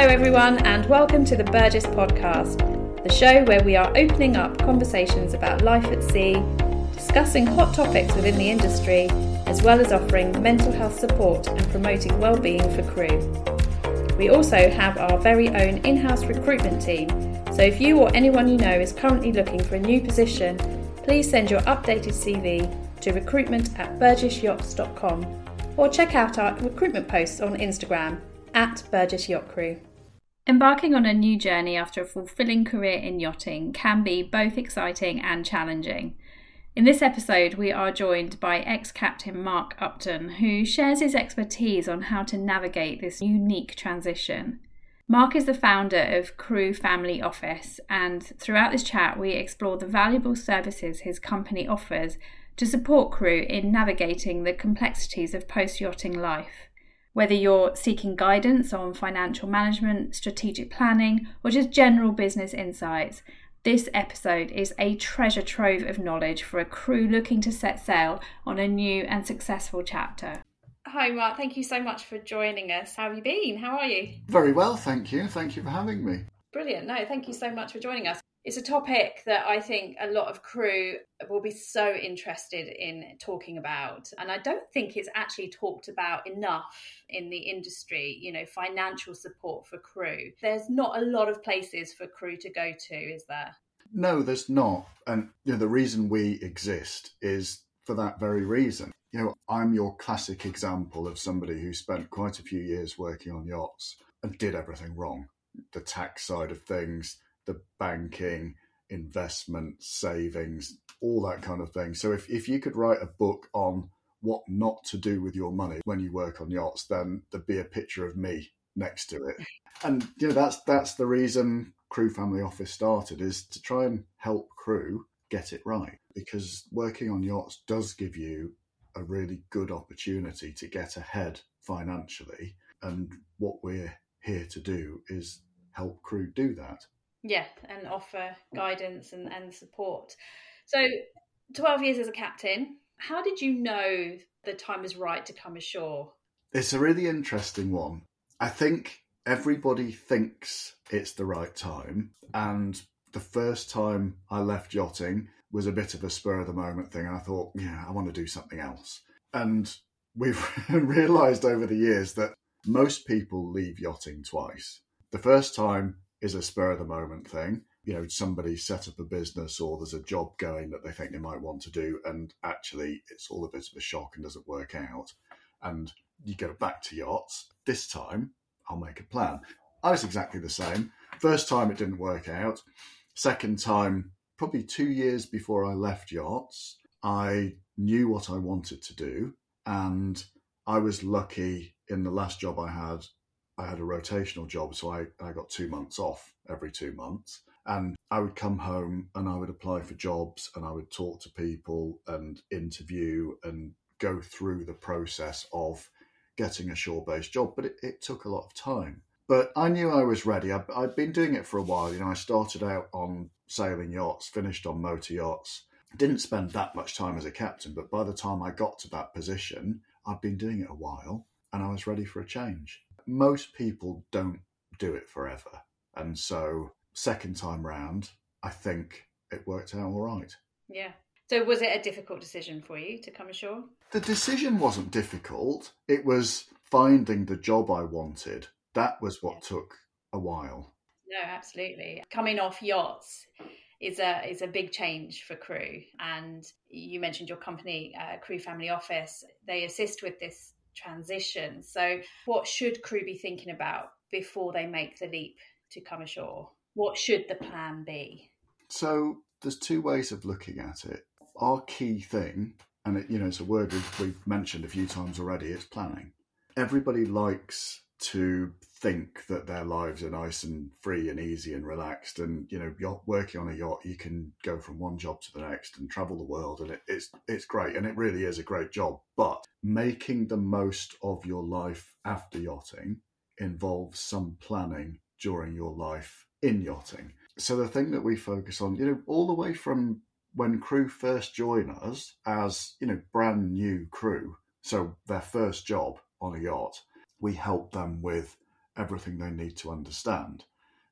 Hello, everyone, and welcome to the Burgess podcast, the show where we are opening up conversations about life at sea, discussing hot topics within the industry, as well as offering mental health support and promoting well-being for crew. We also have our very own in-house recruitment team, so if you or anyone you know is currently looking for a new position, please send your updated CV to recruitment at burgessyachts.com or check out our recruitment posts on Instagram at Burgess Yacht Crew. Embarking on a new journey after a fulfilling career in yachting can be both exciting and challenging. In this episode, we are joined by ex captain Mark Upton, who shares his expertise on how to navigate this unique transition. Mark is the founder of Crew Family Office, and throughout this chat, we explore the valuable services his company offers to support crew in navigating the complexities of post yachting life. Whether you're seeking guidance on financial management, strategic planning, or just general business insights, this episode is a treasure trove of knowledge for a crew looking to set sail on a new and successful chapter. Hi, Mark. Thank you so much for joining us. How have you been? How are you? Very well, thank you. Thank you for having me. Brilliant. No, thank you so much for joining us. It's a topic that I think a lot of crew will be so interested in talking about. And I don't think it's actually talked about enough in the industry, you know, financial support for crew. There's not a lot of places for crew to go to, is there? No, there's not. And you know, the reason we exist is for that very reason. You know, I'm your classic example of somebody who spent quite a few years working on yachts and did everything wrong. The tax side of things, the banking, investment, savings, all that kind of thing. So if, if you could write a book on what not to do with your money when you work on yachts, then there'd be a picture of me next to it. And you know that's that's the reason Crew Family Office started is to try and help crew get it right because working on yachts does give you a really good opportunity to get ahead financially and what we're here to do is help crew do that. Yeah, and offer mm. guidance and, and support. So, 12 years as a captain, how did you know the time was right to come ashore? It's a really interesting one. I think everybody thinks it's the right time. And the first time I left yachting was a bit of a spur of the moment thing. And I thought, yeah, I want to do something else. And we've realized over the years that most people leave yachting twice. The first time is a spur of the moment thing. You know, somebody set up a business or there's a job going that they think they might want to do, and actually it's all a bit of a shock and doesn't work out. And you go back to yachts. This time, I'll make a plan. I was exactly the same. First time, it didn't work out. Second time, probably two years before I left yachts, I knew what I wanted to do. And I was lucky in the last job I had I had a rotational job, so I, I got two months off every two months. And I would come home and I would apply for jobs and I would talk to people and interview and go through the process of getting a shore based job. But it, it, took a lot of time. But I knew I was ready. I, I'd been doing it for a while. You know, I started out on sailing yachts, finished on motor yachts. Didn't spend that much time as a captain, but by the time I got to that position, I'd been doing it a while and I was ready for a change most people don't do it forever. And so, second time round, I think it worked out all right. Yeah. So, was it a difficult decision for you to come ashore? The decision wasn't difficult. It was finding the job I wanted. That was what yeah. took a while. No, absolutely. Coming off yachts is a is a big change for crew. And you mentioned your company, uh, Crew Family Office. They assist with this transition. So, what should crew be thinking about before they make the leap to come ashore? What should the plan be? So, there's two ways of looking at it. Our key thing, and it, you know, it's a word we've, we've mentioned a few times already, is planning. Everybody likes to think that their lives are nice and free and easy and relaxed. And you know, yacht, working on a yacht, you can go from one job to the next and travel the world, and it, it's it's great, and it really is a great job. But making the most of your life after yachting involves some planning during your life in yachting. So the thing that we focus on, you know, all the way from when crew first join us as you know brand new crew, so their first job on a yacht we help them with everything they need to understand.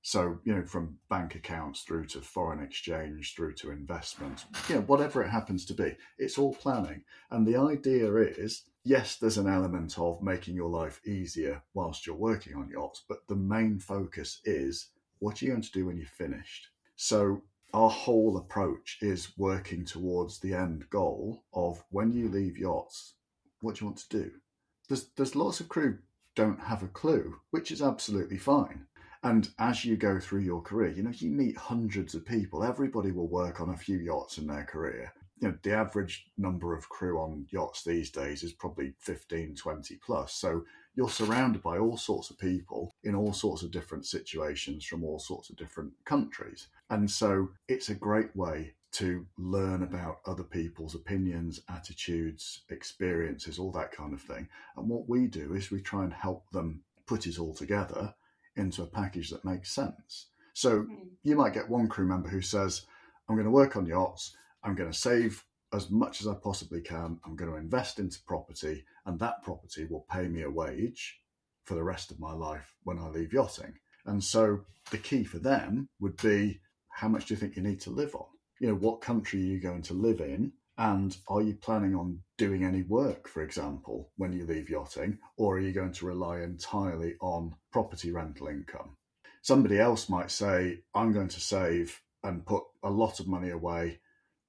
So, you know, from bank accounts through to foreign exchange, through to investment, you know, whatever it happens to be, it's all planning. And the idea is yes, there's an element of making your life easier whilst you're working on yachts, but the main focus is what are you going to do when you're finished? So, our whole approach is working towards the end goal of when you leave yachts, what do you want to do? There's, there's lots of crew don't have a clue, which is absolutely fine. And as you go through your career, you know, you meet hundreds of people. Everybody will work on a few yachts in their career. You know, the average number of crew on yachts these days is probably 15, 20 plus. So you're surrounded by all sorts of people in all sorts of different situations from all sorts of different countries. And so it's a great way to learn about other people's opinions, attitudes, experiences, all that kind of thing. And what we do is we try and help them put it all together into a package that makes sense. So mm. you might get one crew member who says, I'm going to work on yachts, I'm going to save as much as I possibly can, I'm going to invest into property, and that property will pay me a wage for the rest of my life when I leave yachting. And so the key for them would be how much do you think you need to live on? You know, what country are you going to live in? And are you planning on doing any work, for example, when you leave yachting, or are you going to rely entirely on property rental income? Somebody else might say, I'm going to save and put a lot of money away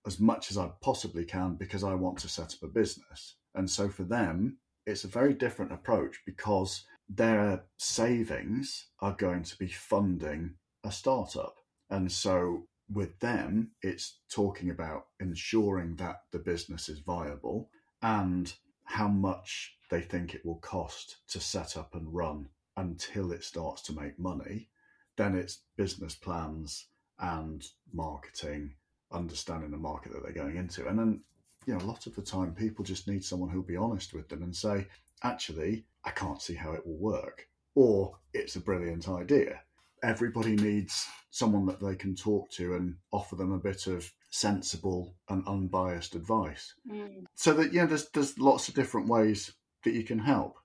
as much as I possibly can because I want to set up a business. And so for them, it's a very different approach because their savings are going to be funding a startup. And so with them, it's talking about ensuring that the business is viable and how much they think it will cost to set up and run until it starts to make money. Then it's business plans and marketing, understanding the market that they're going into. And then, you know, a lot of the time people just need someone who'll be honest with them and say, actually, I can't see how it will work. Or it's a brilliant idea everybody needs someone that they can talk to and offer them a bit of sensible and unbiased advice. Mm. So that yeah, there's there's lots of different ways that you can help.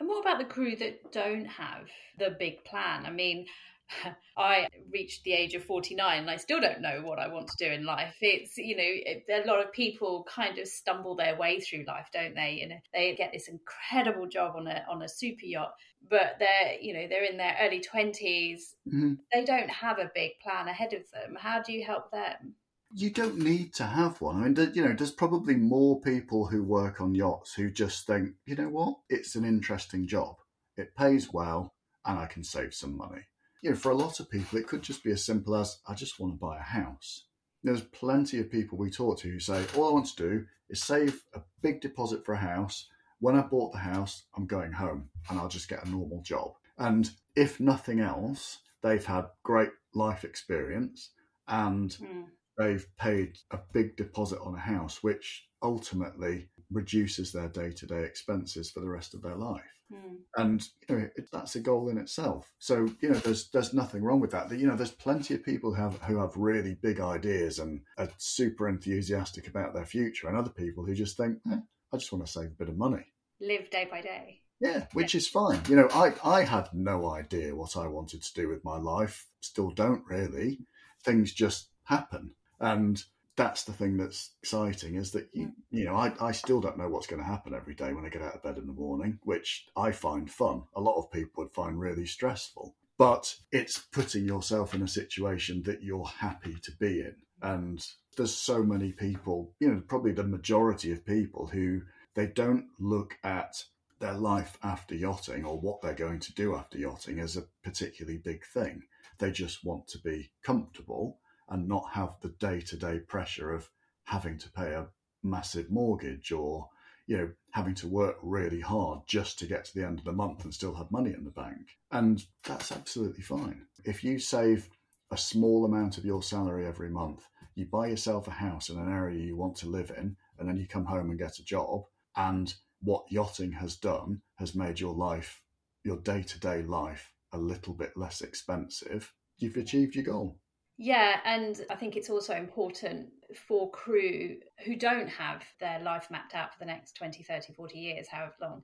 And what about the crew that don't have the big plan? I mean, I reached the age of 49 and I still don't know what I want to do in life. It's, you know, it, a lot of people kind of stumble their way through life, don't they? And they get this incredible job on a, on a super yacht, but they're, you know, they're in their early 20s. Mm-hmm. They don't have a big plan ahead of them. How do you help them? You don't need to have one. I mean, you know, there's probably more people who work on yachts who just think, you know what, it's an interesting job. It pays well and I can save some money you know, for a lot of people, it could just be as simple as I just want to buy a house. There's plenty of people we talk to who say, all I want to do is save a big deposit for a house. When I bought the house, I'm going home and I'll just get a normal job. And if nothing else, they've had great life experience and mm. they've paid a big deposit on a house, which ultimately reduces their day to day expenses for the rest of their life. Mm. And you know it, that's a goal in itself. So you know there's there's nothing wrong with that. You know there's plenty of people who have who have really big ideas and are super enthusiastic about their future, and other people who just think, eh, I just want to save a bit of money, live day by day. Yeah, which yeah. is fine. You know, I I had no idea what I wanted to do with my life. Still don't really. Things just happen, and that's the thing that's exciting is that you, mm. you know I, I still don't know what's going to happen every day when I get out of bed in the morning, which I find fun. A lot of people would find really stressful, but it's putting yourself in a situation that you're happy to be in. And there's so many people, you know, probably the majority of people who they don't look at their life after yachting or what they're going to do after yachting as a particularly big thing. They just want to be comfortable and not have the day to day pressure of having to pay a massive mortgage or you know having to work really hard just to get to the end of the month and still have money in the bank and that's absolutely fine if you save a small amount of your salary every month you buy yourself a house in an area you want to live in and then you come home and get a job and what yachting has done has made your life your day-to-day life a little bit less expensive. You've achieved your goal. Yeah, and I think it's also important for crew who don't have their life mapped out for the next 20, 30, 40 years, however long,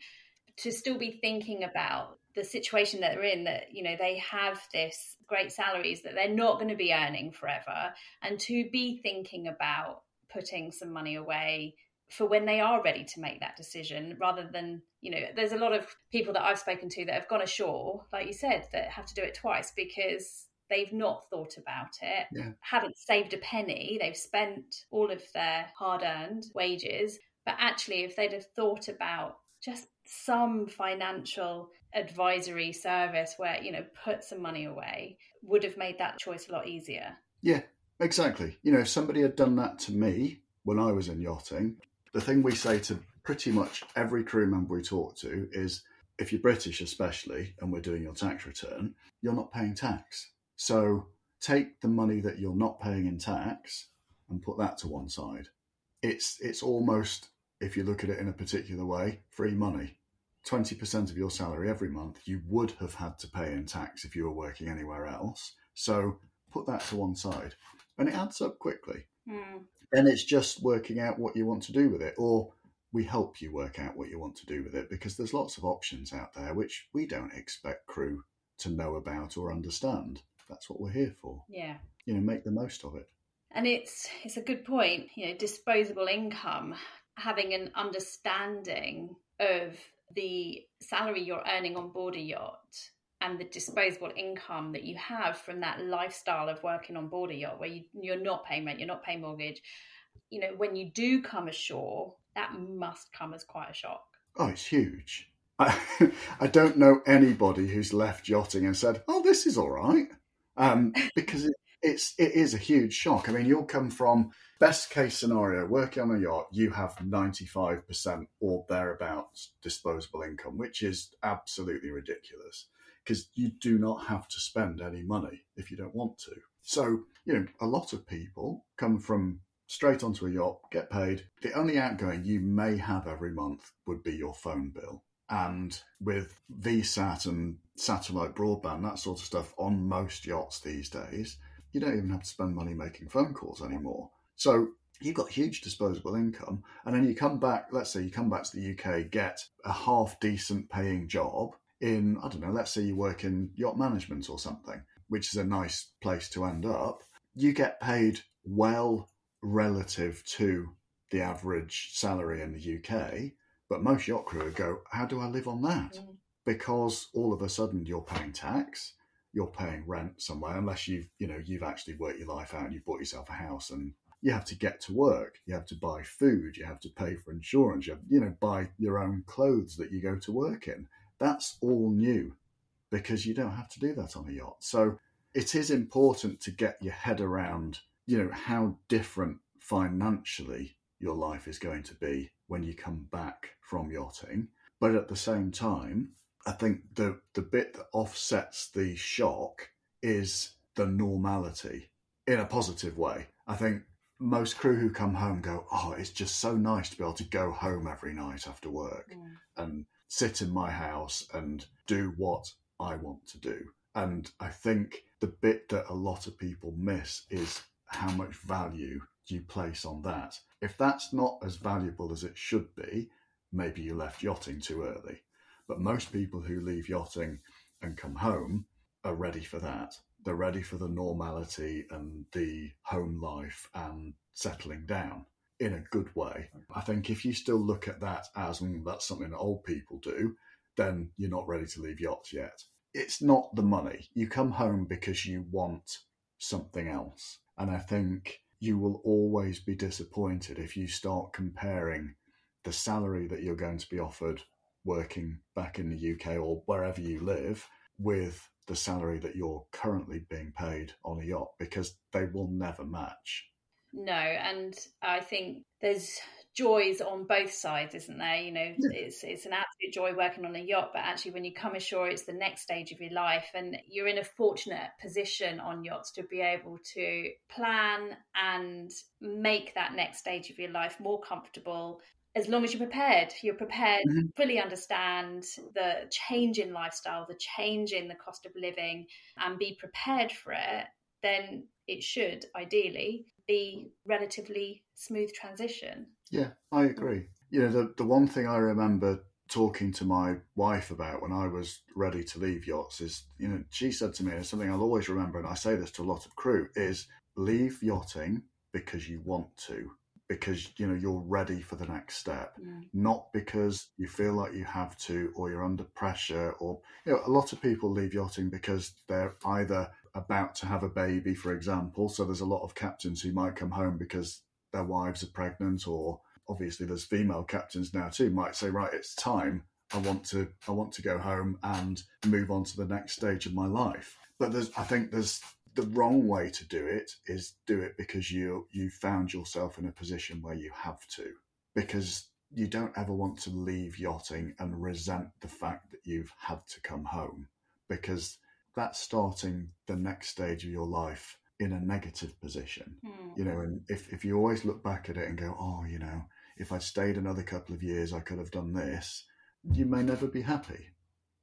to still be thinking about the situation that they're in that you know they have this great salaries that they're not going to be earning forever and to be thinking about putting some money away for when they are ready to make that decision rather than you know there's a lot of people that I've spoken to that have gone ashore like you said that have to do it twice because they've not thought about it Yeah. haven't saved a penny they've spent all of their hard earned wages but actually if they'd have thought about just some financial advisory service where you know put some money away would have made that choice a lot easier Yeah, exactly. You know, if somebody had done that to me when I was in yachting, the thing we say to pretty much every crew member we talk to is if you're British, especially, and we're doing your tax return, you're not paying tax. So take the money that you're not paying in tax and put that to one side. It's it's almost, if you look at it in a particular way, free money. 20% of your salary every month you would have had to pay in tax if you were working anywhere else. So put that to one side. And it adds up quickly. Hmm. Then it's just working out what you want to do with it, or we help you work out what you want to do with it because there's lots of options out there which we don't expect crew to know about or understand. That's what we're here for. yeah You know, make the most of it. And it's it's a good point. You know, disposable income, having an understanding of the salary you're earning on board a yacht and the disposable income that you have from that lifestyle of working on board a yacht where you, you're not paying rent, you're not paying mortgage. You know, when you do come ashore, that must come as quite a shock. Oh, it's huge. I, I don't know anybody who's left yachting and said, "Oh, this is all right," um, because it, it's it is a huge shock. I mean, you'll come from best case scenario working on a yacht, you have ninety five percent or thereabouts disposable income, which is absolutely ridiculous because you do not have to spend any money if you don't want to. So you know, a lot of people come from straight onto a yacht, get paid. The only outgoing you may have every month would be your phone bill. And with VSAT and satellite broadband, that sort of stuff on most yachts these days, you don't even have to spend money making phone calls anymore. So you've got huge disposable income. And then you come back, let's say you come back to the UK, get a half decent paying job in, I don't know, let's say you work in yacht management or something, which is a nice place to end up. You get paid well relative to the average salary in the UK, but most yacht crew go, How do I live on that? Mm. Because all of a sudden you're paying tax, you're paying rent somewhere, unless you've you know, you've actually worked your life out and you've bought yourself a house and you have to get to work, you have to buy food, you have to pay for insurance, you have, you know, buy your own clothes that you go to work in. That's all new because you don't have to do that on a yacht. So it is important to get your head around, you know, how different financially your life is going to be when you come back from yachting. But at the same time, I think the the bit that offsets the shock is the normality in a positive way. I think most crew who come home go, "Oh, it's just so nice to be able to go home every night after work Mm. and sit in my house and do what I want to do." And I think the bit that a lot of people miss is how much value you place on that. If that's not as valuable as it should be, maybe you left yachting too early. But most people who leave yachting and come home are ready for that. They're ready for the normality and the home life and settling down in a good way. I think if you still look at that as mm, that's something that old people do, then you're not ready to leave yachts yet. It's not the money. You come home because you want something else. And I think you will always be disappointed if you start comparing the salary that you're going to be offered working back in the UK or wherever you live with the salary that you're currently being paid on a yacht because they will never match. No, and I think there's joys on both sides, isn't there? You know, Yeah. it's it's an absolute joy working on a yacht, but actually when you come ashore, it's the next stage of your life, and you're in a fortunate position on yachts to be able to plan and make that next stage of your life more comfortable. As long as you're prepared, you're prepared, Mhm. fully understand the change in lifestyle, the change in the cost of living, and be prepared for it, then it should ideally be relatively smooth transition. Yeah, I agree. You know, the, the one thing I remember talking to my wife about when I was ready to leave yachts is, you know, she said to me, and something I'll always remember, and I say this to a lot of crew, is leave yachting because you want to, because you know you're ready for the next step, Mm. not because you feel like you have to or you're under pressure, or you know, a lot of people leave yachting because they're either about to have a baby, for example. So there's a lot of captains who might come home because their wives are pregnant, or obviously there's female captains now too might say, right, it's time. I want to I want to go home and move on to the next stage of my life. But there's I think there's the wrong way to do it is do it because you you found yourself in a position where you have to because you don't ever want to leave yachting and resent the fact that you've had to come home because that's starting the next stage of your life in a negative position Mm. you know and if, if you always look back at it and go oh you know if i'd stayed another couple of years i could have done this you may never be happy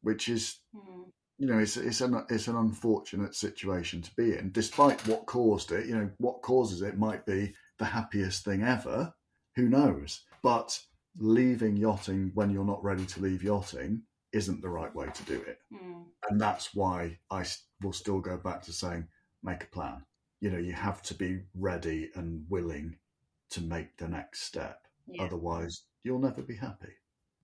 which is Mm. You know it's it's an it's an unfortunate situation to be in despite what caused it you know what causes it might be the happiest thing ever who knows but leaving yachting when you're not ready to leave yachting isn't the right way to do it Mm. and that's why I will still go back to saying make a plan. You know, you have to be ready and willing to make the next step. Yeah. Otherwise, you'll never be happy.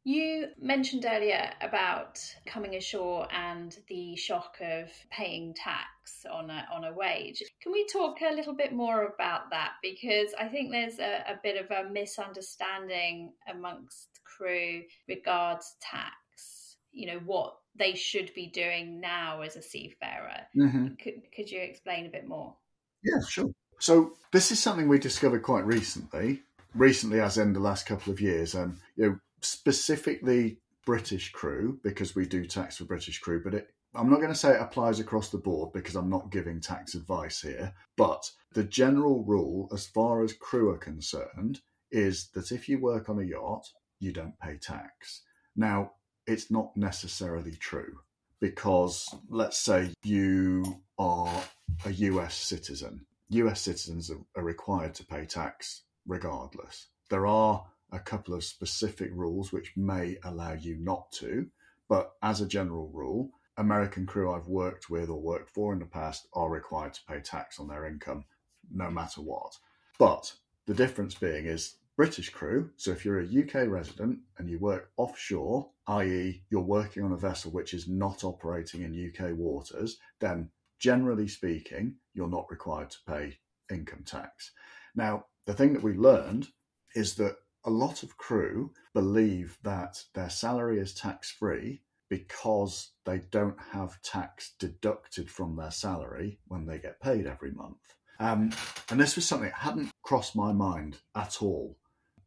You mentioned earlier about coming ashore and the shock of paying tax on a, on a wage. Can we talk a little bit more about that? Because I think there's a, a bit of a misunderstanding amongst crew regards tax. You know, what they should be doing now as a seafarer. Mm-hmm. Could, could you explain a bit more? Yeah, sure. So this is something we discovered quite recently. Recently, as in the last couple of years, and you know, specifically British crew because we do tax for British crew. But it, I'm not going to say it applies across the board because I'm not giving tax advice here. But the general rule, as far as crew are concerned, is that if you work on a yacht, you don't pay tax. Now, it's not necessarily true because let's say you are a US citizen. US citizens are, are required to pay tax regardless. There are a couple of specific rules which may allow you not to, but as a general rule, American crew I've worked with or worked for in the past are required to pay tax on their income no matter what. But the difference being is British crew, so if you're a UK resident and you work offshore, i.e., you're working on a vessel which is not operating in UK waters, then generally speaking, you're not required to pay income tax. Now, the thing that we learned is that a lot of crew believe that their salary is tax free because they don't have tax deducted from their salary when they get paid every month. Um, and this was something that hadn't crossed my mind at all.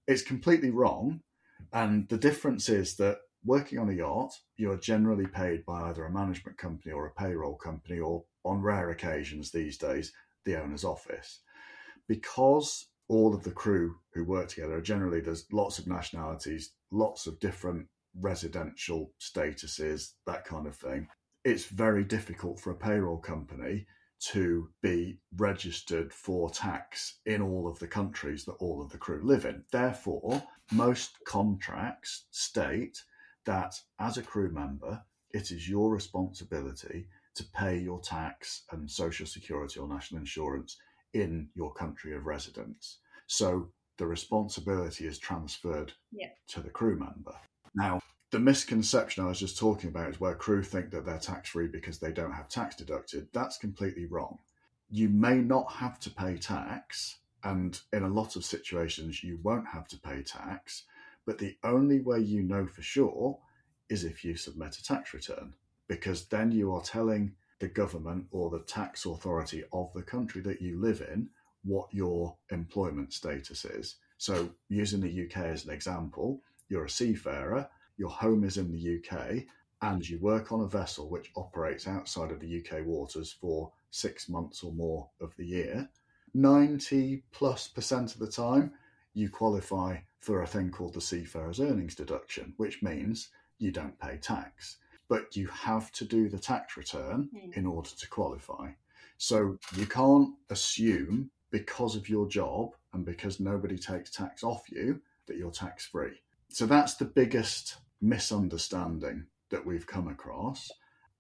It's completely wrong. And the difference is that working on a yacht, you're generally paid by either a management company or a payroll company, or on rare occasions these days, the owner's office. Because all of the crew who work together generally there's lots of nationalities, lots of different residential statuses, that kind of thing. It's very difficult for a payroll company to be registered for tax in all of the countries that all of the crew live in. Therefore, most contracts state that as a crew member, it is your responsibility to pay your tax and social security or national insurance in your country of residence. So the responsibility is transferred Yeah. to the crew member. Now, the misconception I was just talking about is where crew think that they're tax free because they don't have tax deducted. That's completely wrong. You may not have to pay tax, and in a lot of situations, you won't have to pay tax. But the only way you know for sure is if you submit a tax return, because then you are telling the government or the tax authority of the country that you live in what your employment status is. So, using the UK as an example, you're a seafarer, your home is in the UK, and you work on a vessel which operates outside of the UK waters for six months or more of the year. 90 plus percent of the time, you qualify for a thing called the Seafarer's Earnings Deduction, which means you don't pay tax. But you have to do the tax return Hmm. in order to qualify. So you can't assume because of your job and because nobody takes tax off you that you're tax free. So that's the biggest misunderstanding that we've come across.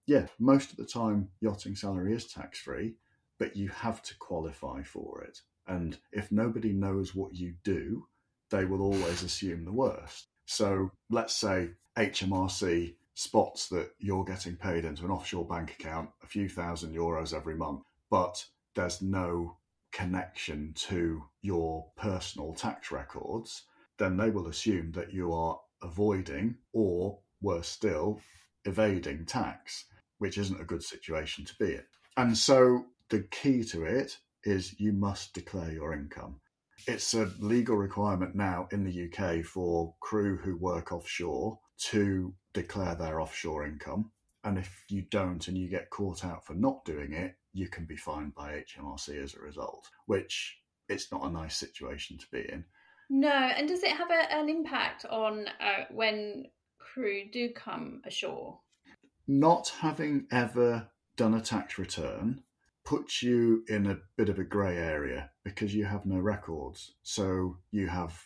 Yeah, most of the time, yachting salary is tax free, but you have to qualify for it. And if nobody knows what you do, they will always assume the worst. So let's say HMRC spots that you're getting paid into an offshore bank account a few thousand euros every month, but there's no connection to your personal tax records, then they will assume that you are avoiding or, worse still, evading tax, which isn't a good situation to be in. And so the key to it is you must declare your income. It's a legal requirement now in the UK for crew who work offshore to declare their offshore income. And if you don't and you get caught out for not doing it, you can be fined by HMRC as a result, which it's not a nice situation to be in. No, and does it have a, an impact on uh, when crew do come ashore? Not having ever done a tax return puts you in a bit of a grey area because you have no records. So you have,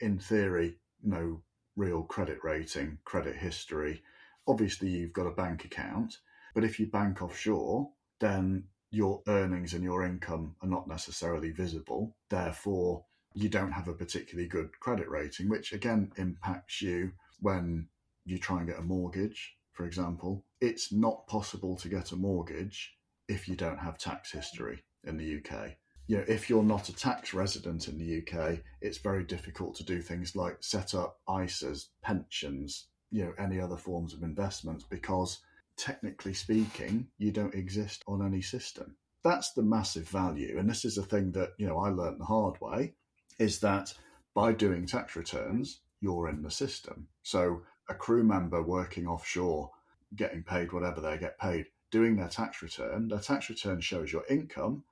in theory, no real credit rating, credit history. Obviously, you've got a bank account, but if you bank offshore, then your earnings and your income are not necessarily visible. Therefore, you don't have a particularly good credit rating, which again impacts you when you try and get a mortgage, for example. It's not possible to get a mortgage if you don't have tax history in the UK. You know, if you're not a tax resident in the UK, it's very difficult to do things like set up ISAs, pensions, you know, any other forms of investments because technically speaking, you don't exist on any system. That's the massive value. And this is a thing that, you know, I learned the hard way is that by doing tax returns, you're in the system. So a crew member working offshore, getting paid whatever they get paid, doing their tax return, their tax return shows your income,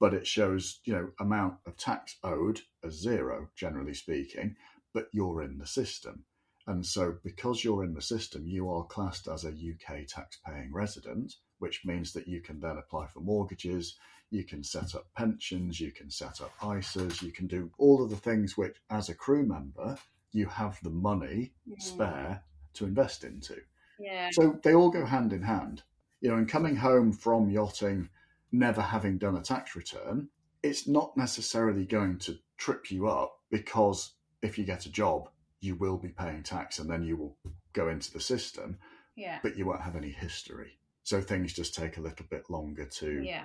but it shows, you know, amount of tax owed as zero, generally speaking, but you're in the system. And so, because you're in the system, you are classed as a UK tax-paying resident, which means that you can then apply for mortgages, you can set up pensions, you can set up ISAs, you can do all of the things which, as a crew member, you have the money spare to invest into. Yeah. So they all go hand in hand. You know, and coming home from yachting, never having done a tax return, it's not necessarily going to trip you up because if you get a job, you will be paying tax and then you will go into the system. Yeah. But you won't have any history. So things just take a little bit longer to yeah.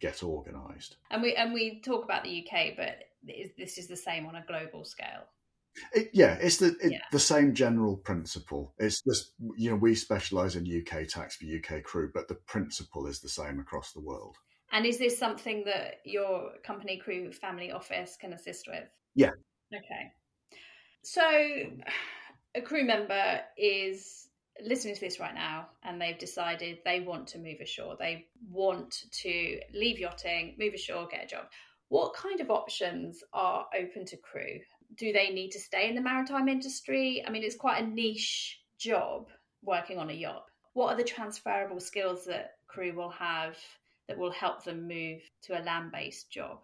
get organised. And we and we talk about the UK, but this is the same on a global scale. It, yeah, it's the it, yeah. the same general principle. It's just you know we specialise in UK tax for UK crew, but the principle is the same across the world. And is this something that your company crew family office can assist with? Yeah. Okay. So, a crew member is listening to this right now and they've decided they want to move ashore. They want to leave yachting, move ashore, get a job. What kind of options are open to crew? Do they need to stay in the maritime industry? I mean, it's quite a niche job working on a yacht. What are the transferable skills that crew will have that will help them move to a land based job?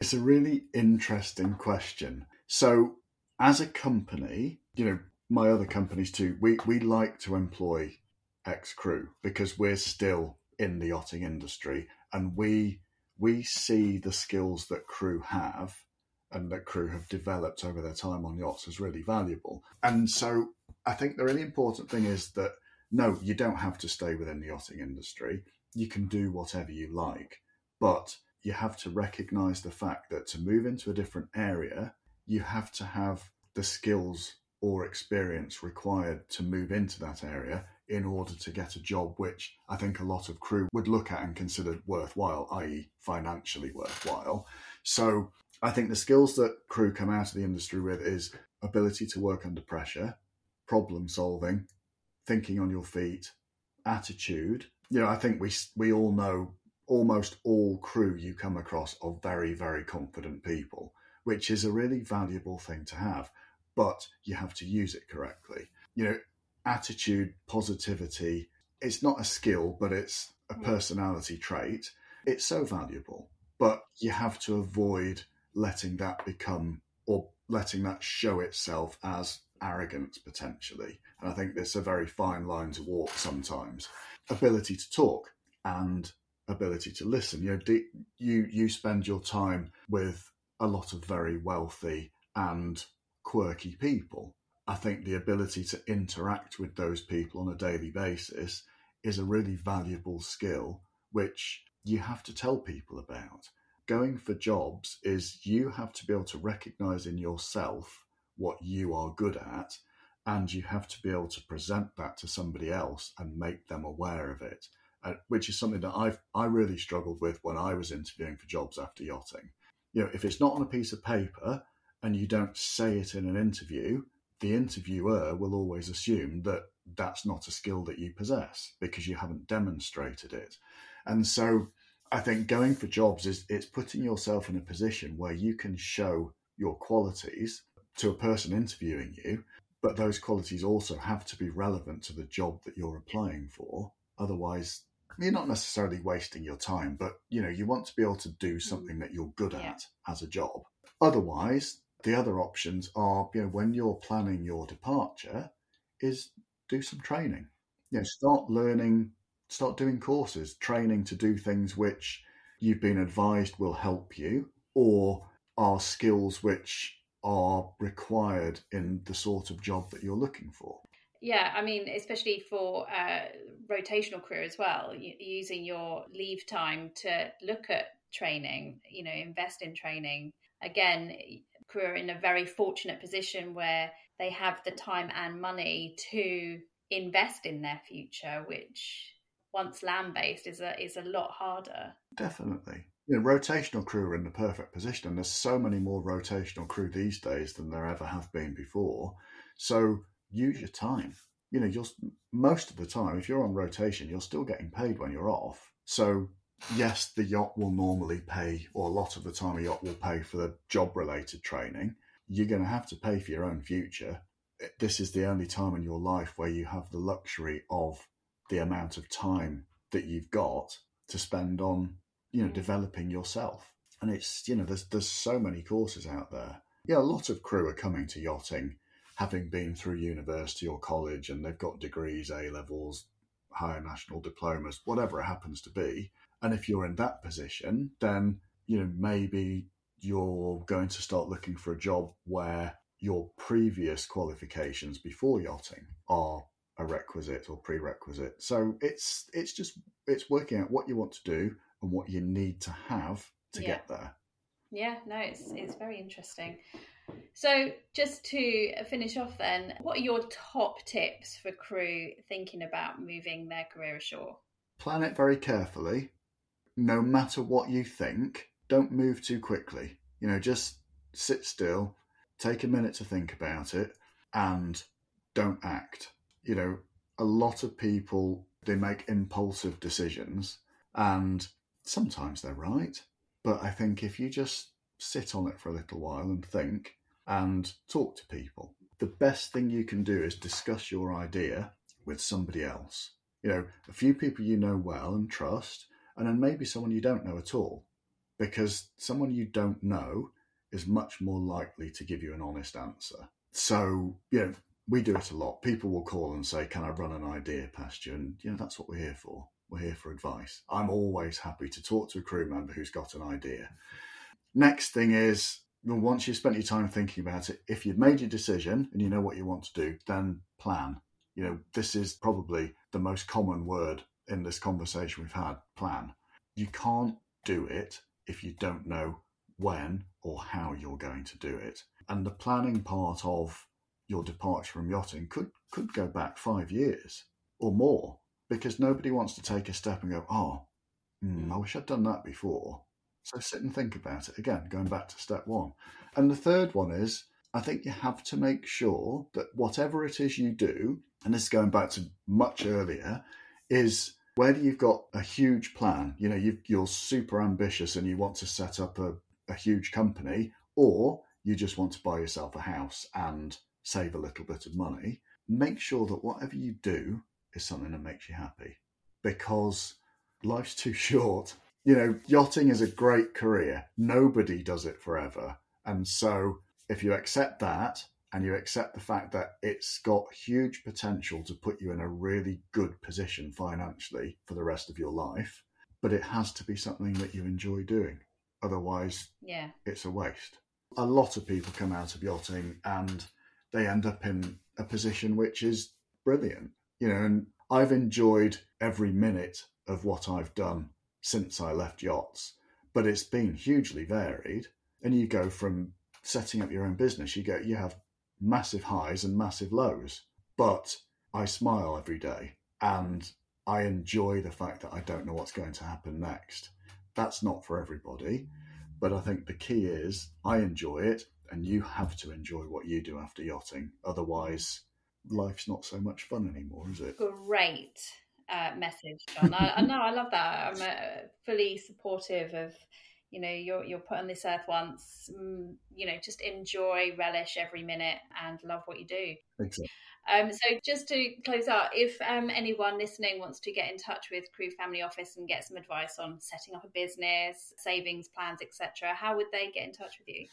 It's a really interesting question. So, as a company, you know, my other companies too, we, we like to employ ex crew because we're still in the yachting industry and we we see the skills that crew have and that crew have developed over their time on yachts is really valuable. And so I think the really important thing is that no, you don't have to stay within the yachting industry. You can do whatever you like, but you have to recognize the fact that to move into a different area, you have to have the skills or experience required to move into that area in order to get a job which I think a lot of crew would look at and consider worthwhile, i.e., financially worthwhile. So I think the skills that crew come out of the industry with is ability to work under pressure, problem solving, thinking on your feet, attitude. You know, I think we we all know almost all crew you come across are very very confident people which is a really valuable thing to have, but you have to use it correctly. You know, attitude, positivity, it's not a skill, but it's a hmm. personality trait. It's so valuable, but you have to avoid letting that become or letting that show itself as arrogance potentially. And I think there's a very fine line to walk sometimes. Ability to talk and ability to listen. You know, you you spend your time with a lot of very wealthy and quirky people. I think the ability to interact with those people on a daily basis is a really valuable skill which you have to tell people about. Going for jobs is you have to be able to recognize in yourself what you are good at and you have to be able to present that to somebody else and make them aware of it uh, which is something that I've I really struggled with when I was interviewing for jobs after yachting. You know, if it's not on a piece of paper and you don't say it in an interview, the interviewer will always assume that that's not a skill that you possess because you haven't demonstrated it. And so I think going for jobs is it's putting yourself in a position where you can show your qualities to a person interviewing you, but those qualities also have to be relevant to the job that you're applying for. Otherwise, you're not necessarily wasting your time, but you know, you want to be able to do mm. something that you're good at as a job. Otherwise, the other options are, you know, when you're planning your departure, is do some training. You know, start learning, start doing courses, training to do things which you've been advised will help you or are skills which are required in the sort of job that you're looking for. Yeah, I mean, especially for uh, rotational career as well, using your leave time to look at training, you know, invest in training. Again, are in a very fortunate position where they have the time and money to invest in their future, which once land based is a is a lot harder. Definitely. You know, rotational crew are in the perfect position, and there's so many more rotational crew these days than there ever have been before. So use your time. You know, you're most of the time, if you're on rotation, you're still getting paid when you're off. So yes, the yacht will normally pay, or a lot of the time, a yacht will pay for the job related training. You're going to have to pay for your own future. This is the only time in your life where you have the luxury of the amount of time that you've got to spend on, you know, mm. developing yourself. And it's, you know, there's there's so many courses out there. Yeah, a lot of crew are coming to yachting having been through university or college and they've got degrees, A levels, higher national diplomas, whatever it happens to be. And if you're in that position, then, you know, maybe you're going to start looking for a job where your previous qualifications before yachting are a requisite or prerequisite. So it's it's just it's working out what you want to do and what you need to have to yeah. get there. Yeah, no, it's it's very interesting. So, just to finish off, then, what are your top tips for crew thinking about moving their career ashore? Plan it very carefully. No matter what you think, don't move too quickly. You know, just sit still, take a minute to think about it, and don't act. You know, a lot of people they make impulsive decisions, and sometimes they're right. But I think if you just sit on it for a little while and think, and talk to people. The best thing you can do is discuss your idea with somebody else. You know, a few people you know well and trust, and then maybe someone you don't know at all. Because someone you don't know is much more likely to give you an honest answer. So, you know, we do it a lot. People will call and say, Can I run an idea past you? And, you know, that's what we're here for. We're here for advice. I'm always happy to talk to a crew member who's got an idea. Next thing is well, once you've spent your time thinking about it, if you've made your decision and you know what you want to do, then plan. You know, this is probably the most common word in this conversation we've had plan. You can't do it if you don't know when or how you're going to do it. And the planning part of your departure from yachting could, could go back five years or more because nobody wants to take a step and go, oh, mm, I wish I'd done that before. So sit and think about it again, going back to step one. And the third one is I think you have to make sure that whatever it is you do, and this is going back to much earlier, is whether you've got a huge plan, you know, you are super ambitious and you want to set up a, a huge company, or you just want to buy yourself a house and save a little bit of money, make sure that whatever you do is something that makes you happy because life's too short you know, yachting is a great career. Nobody does it forever. And so if you accept that and you accept the fact that it's got huge potential to put you in a really good position financially for the rest of your life, but it has to be something that you enjoy doing. Otherwise, Yeah. it's a waste. A lot of people come out of yachting and they end up in a position which is brilliant, you know, and I've enjoyed every minute of what I've done since I left yachts, but it's been hugely varied. And you go from setting up your own business, you go, you have massive highs and massive lows, but I smile every day and I enjoy the fact that I don't know what's going to happen next. That's not for everybody, but I think the key is I enjoy it and you have to enjoy what you do after yachting. Otherwise, life's not so much fun anymore, is it? Great uh, message, John. I, I know I love that. I'm uh, fully supportive of. You know, you're you're put on this earth once. Mm, you know, just enjoy, relish every minute, and love what you do. Exactly. Um, so just to close out, if um, anyone listening wants to get in touch with Crew Family Office and get some advice on setting up a business, savings plans, etc., how would they get in touch with you?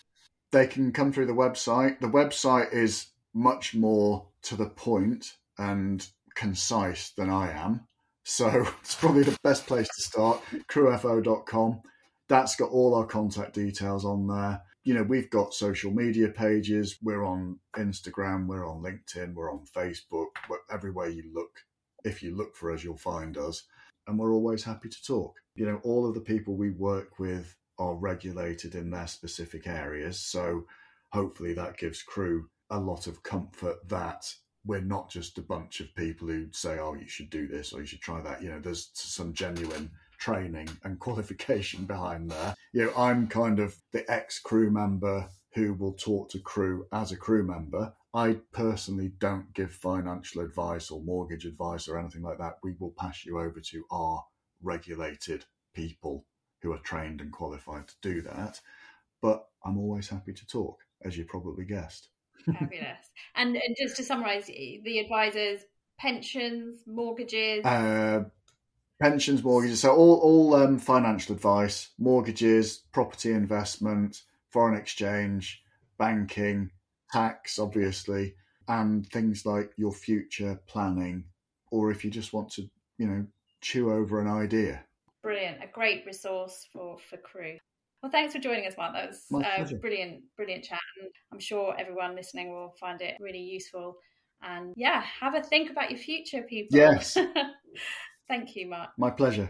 They can come through the website. The website is much more to the point and concise than I am. So it's probably the best place to start. crewfo.com. That's got all our contact details on there. You know, we've got social media pages. We're on Instagram, we're on LinkedIn, we're on Facebook. Everywhere you look, if you look for us, you'll find us. And we're always happy to talk. You know, all of the people we work with are regulated in their specific areas. So hopefully that gives crew a lot of comfort that we're not just a bunch of people who say, oh, you should do this or you should try that. You know, there's some genuine training and qualification behind there. You know, I'm kind of the ex crew member who will talk to crew as a crew member. I personally don't give financial advice or mortgage advice or anything like that. We will pass you over to our regulated people who are trained and qualified to do that. But I'm always happy to talk, as you probably guessed. Fabulous. and, and just to summarise, the advisors, pensions, mortgages. Uh, pensions, mortgages, so all all um, financial advice, mortgages, property investment, foreign exchange, banking, tax, obviously, and things like your future planning, or if you just want to, you know, chew over an idea. Brilliant. A great resource for, for crew. Well, thanks for joining us, Mark. That was uh, pleasure. brilliant, brilliant chat. And I'm sure everyone listening will find it really useful. And yeah, have a think about your future, people. Yes. Thank you, Mark. My pleasure.